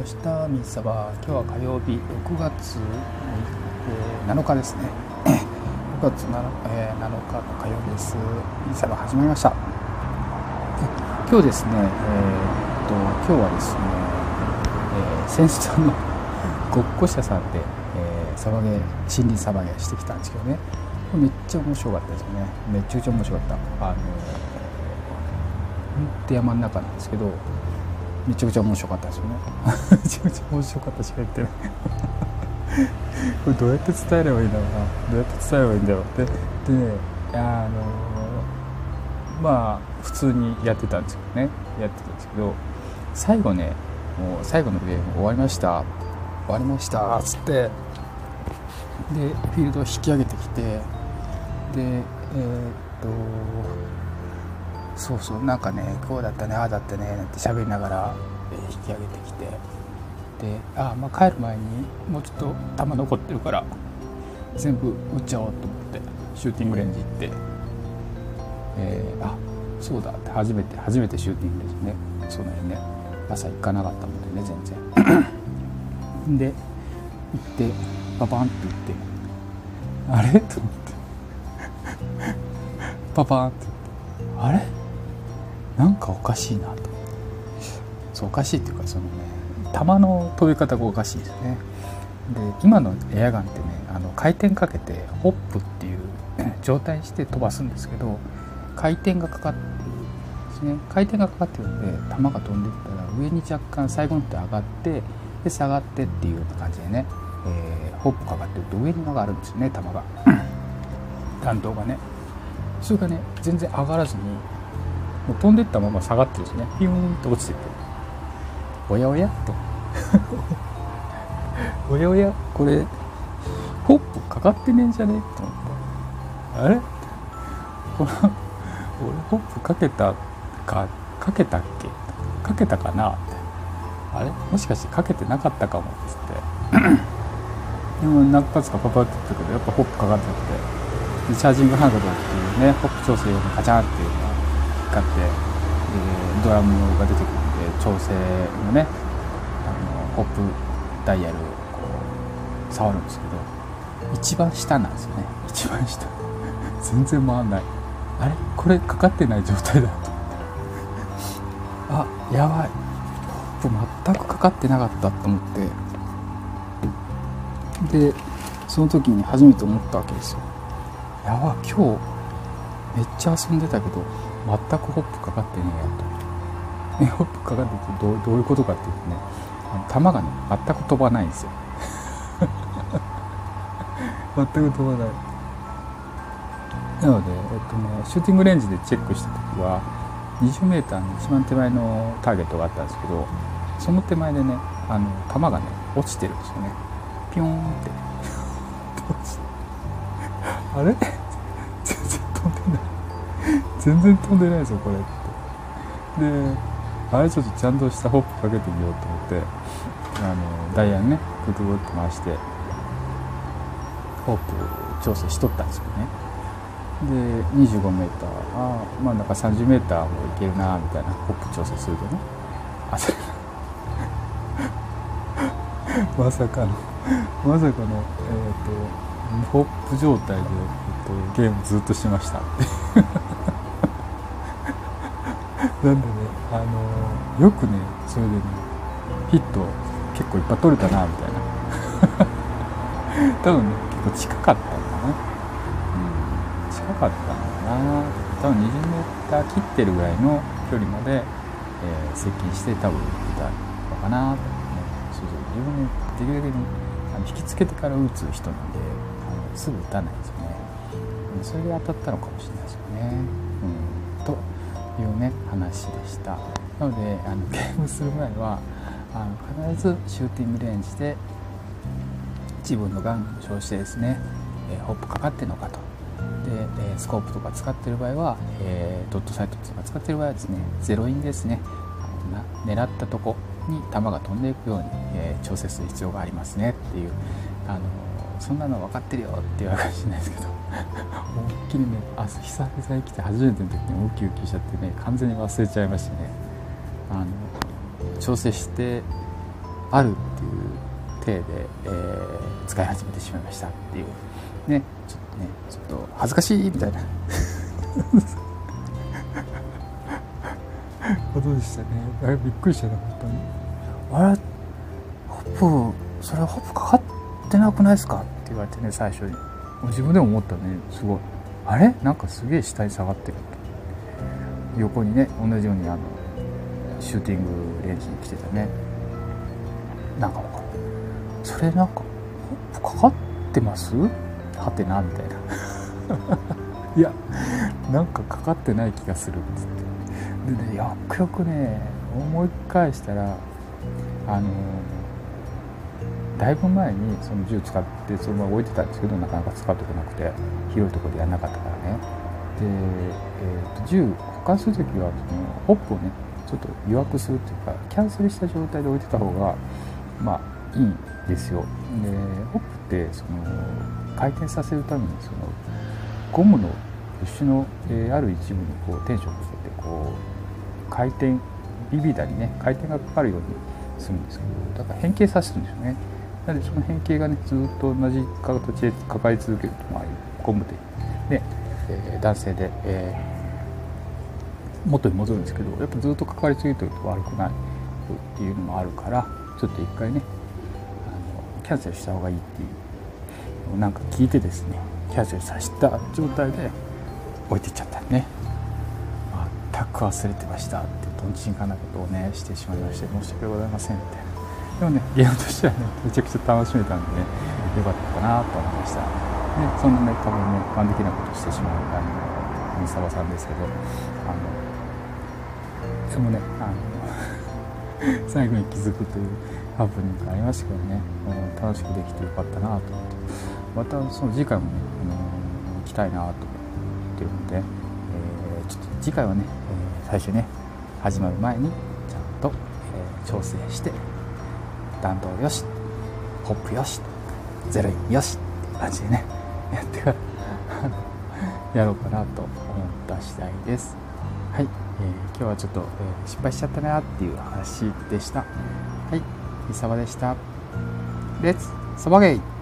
ましたミサバ今日は火曜日6月7日ですね。6月 7,、えー、7日の火曜日です。ミサバ始まりました。今日ですねえー、っと今日はですね、えー、先日の ごっこ者さんで、えー、サバゲ森林サバゲしてきたんですけどね。めっちゃ面白かったですよね。めっちゃくちゃ面白かった。あのー、山の中なんですけどめちゃくちゃ面白かったですよね。めちゃくちゃ面白かったしか言ってない これどうやって伝えればいいんだろうな。どうやって伝えればいいんだろうって。でねあのまあ普通にやってたんですけどね。やってたんですけど最後ねもう最後のゲーム終わりました。終わりましたっつって。でフィールドを引き上げてきて。でえー、っとそうそうなんかねこうだったねああだったねなんて喋りながら、引き上げてきて。であまあ帰る前にもうちょっと弾残ってるから全部撃っちゃおうと思ってシューティングレンジ行って、えー、あそうだって初めて初めてシューティングレンジね。その辺ね朝行かなかったもんでね全然。で行ってババンって言って。あれ？と思って。パパンって言って。あれ？なんかおかしいなと。そうおかしいっていうかそのね弾の飛び方がおかしいですね。で今のエアガンってねあの回転かけてホップっていう 状態にして飛ばすんですけど回転がかかってるんですね回転がかかってるんで弾が飛んでいったら上に若干最後の手上がってで下がってっていうような感じでね、えー、ホップかかってると上に上がるんですよね弾が。弾道がね。それがね全然上がらずにもう飛んでったまま下がってるしね。ピューンと落ちてって。おやおやと。おやおやこれホップかかってねえんじゃねえと思ってあれ？この俺ホップかけたかかけたっけ？かけたかな？ってあれ？もしかしてかけてなかったかもっつって。でも何発かパパって言ったけどやっぱホップかかってて。チャージングハンドルっていうねホップ調整用のカチャンって。いうのが使って、えドラムが出てくるんで調整のねあのホップダイヤルをこう触るんですけど一番下なんですよね。一番下。全然回んない。あれ？これかかってない状態だと思って。あやばい。ホップ全くかかってなかったと思って。でその時に初めて思ったわけですよ。やば今日めっちゃ遊んでたけど全くホップかかってねえやと。ホップかかっててどうどういうことかっていうとね球がね全く飛ばないんですよ。全く飛ばない。なので、えっとね、シューティングレンジでチェックした時は 20m の一番手前のターゲットがあったんですけどその手前でねあの球がね落ちてるんですよね。ピョーンって。あれ？全然飛んでないぞこれって。であれちょっとちゃんとしたホップかけてみようと思ってあのダイヤンねグググッと回してホップ調整しとったんですよね。で 25m ああまあなんか 30m もいけるなみたいなホップ調整するとね。あまさかのまさかのえっ、ー、とホップ状態で、えっと、ゲームずっとしましたなんでね、あの、よくね、それでね、ヒット結構いっぱい取れたな、みたいな。多分ね、結構近かったのかな。うん、近かったのかな。多分20メーター切ってるぐらいの距離まで、えー、接近して多分打ったのかなと、ね。そうそう、自分ね、できるだけにあの引きつけてから打つ人なんで、あのすぐ打たないですよね。それで当たったのかもしれないですよね。うん、というね話でした。なのであの ゲームする前はあの必ずシューティングレンジで自分のガンを照してですね、えー、ホップかかってるのかと。で、え、スコープとか使ってる場合は、えー、ドットサイトとか使ってる場合はですねゼロインですね。あの狙ったとこに弾が飛んでいくように、え調整する必要がありますねっていうあのそんなの分かってるよっていうわけじゃないですけど 思いっきりねあ久々に来て初めての時にウキウキしちゃってね完全に忘れちゃいましてねあの調整してあるっていう体で、えー、使い始めてしまいましたっていう。ねちょっとねちょっと恥ずかしいみたいな。ことでしたね。あれびっくりしたな本当に。あれ？ホップそれホップかかってなくないですか？って言われてね最初に。自分でも思ったねすごい。あれ？なんかすげえ下に下がってる横にね同じようにあのシューティングレンジに来てたね。なんかわかる。それなんかホップかかってます？はてなみたいな。いやなんかかかってない気がする。っつってでねよくよくね思い返したらあのだいぶ前にその銃使ってそのまま置いてたんですけどなかなか使うとこなくて広いとこでやらなかったからね。で、えーと、銃保管する時はそのホップをねちょっと弱くするっていうかキャンセルした状態で置いてた方がまあいいんですよ。でホップってその回転させるためにそのゴムのプッシュの、えー、ある一部にこうテンションをかけてこう回転ビビだりね回転がかかるようにするんですけどだから変形させるんですよね。なのでその変形がねずっと同じ形でかかり続けるとまあゴムでで、えー、男性で、えー、元に戻るんですけどやっぱずっとかかり続けてると悪くないっていうのもあるからちょっと一回ねあのキャンセルした方がいいっていうなんか聞いてですねキャンセルさせた状態で置いていっちゃったね。全く忘れてましたってとんちんかなことをねしてしまいまして申し訳ございませんみたいなでもねゲームとしてはねめちゃくちゃ楽しめたんでねよかったかなと思いました。でそんなね多分ね一般的なことしてしまうあの三沢さんですけどあのそのねあの 最後に気づくというハプニングがありましたけどね楽しくできてよかったなと思って。またその次回もね、あの行きたいなと思ってるので、えー、ちょっと次回はね、え、最初ね始まる前にちゃんと、えー、調整して弾道よしホップよしゼロインよしって感じでね やってからやろうかなと思った次第です。はい、えー、今日はちょっと、えー、失敗しちゃったなっていう話でした。はい三沢でした。レッツサバゲイ。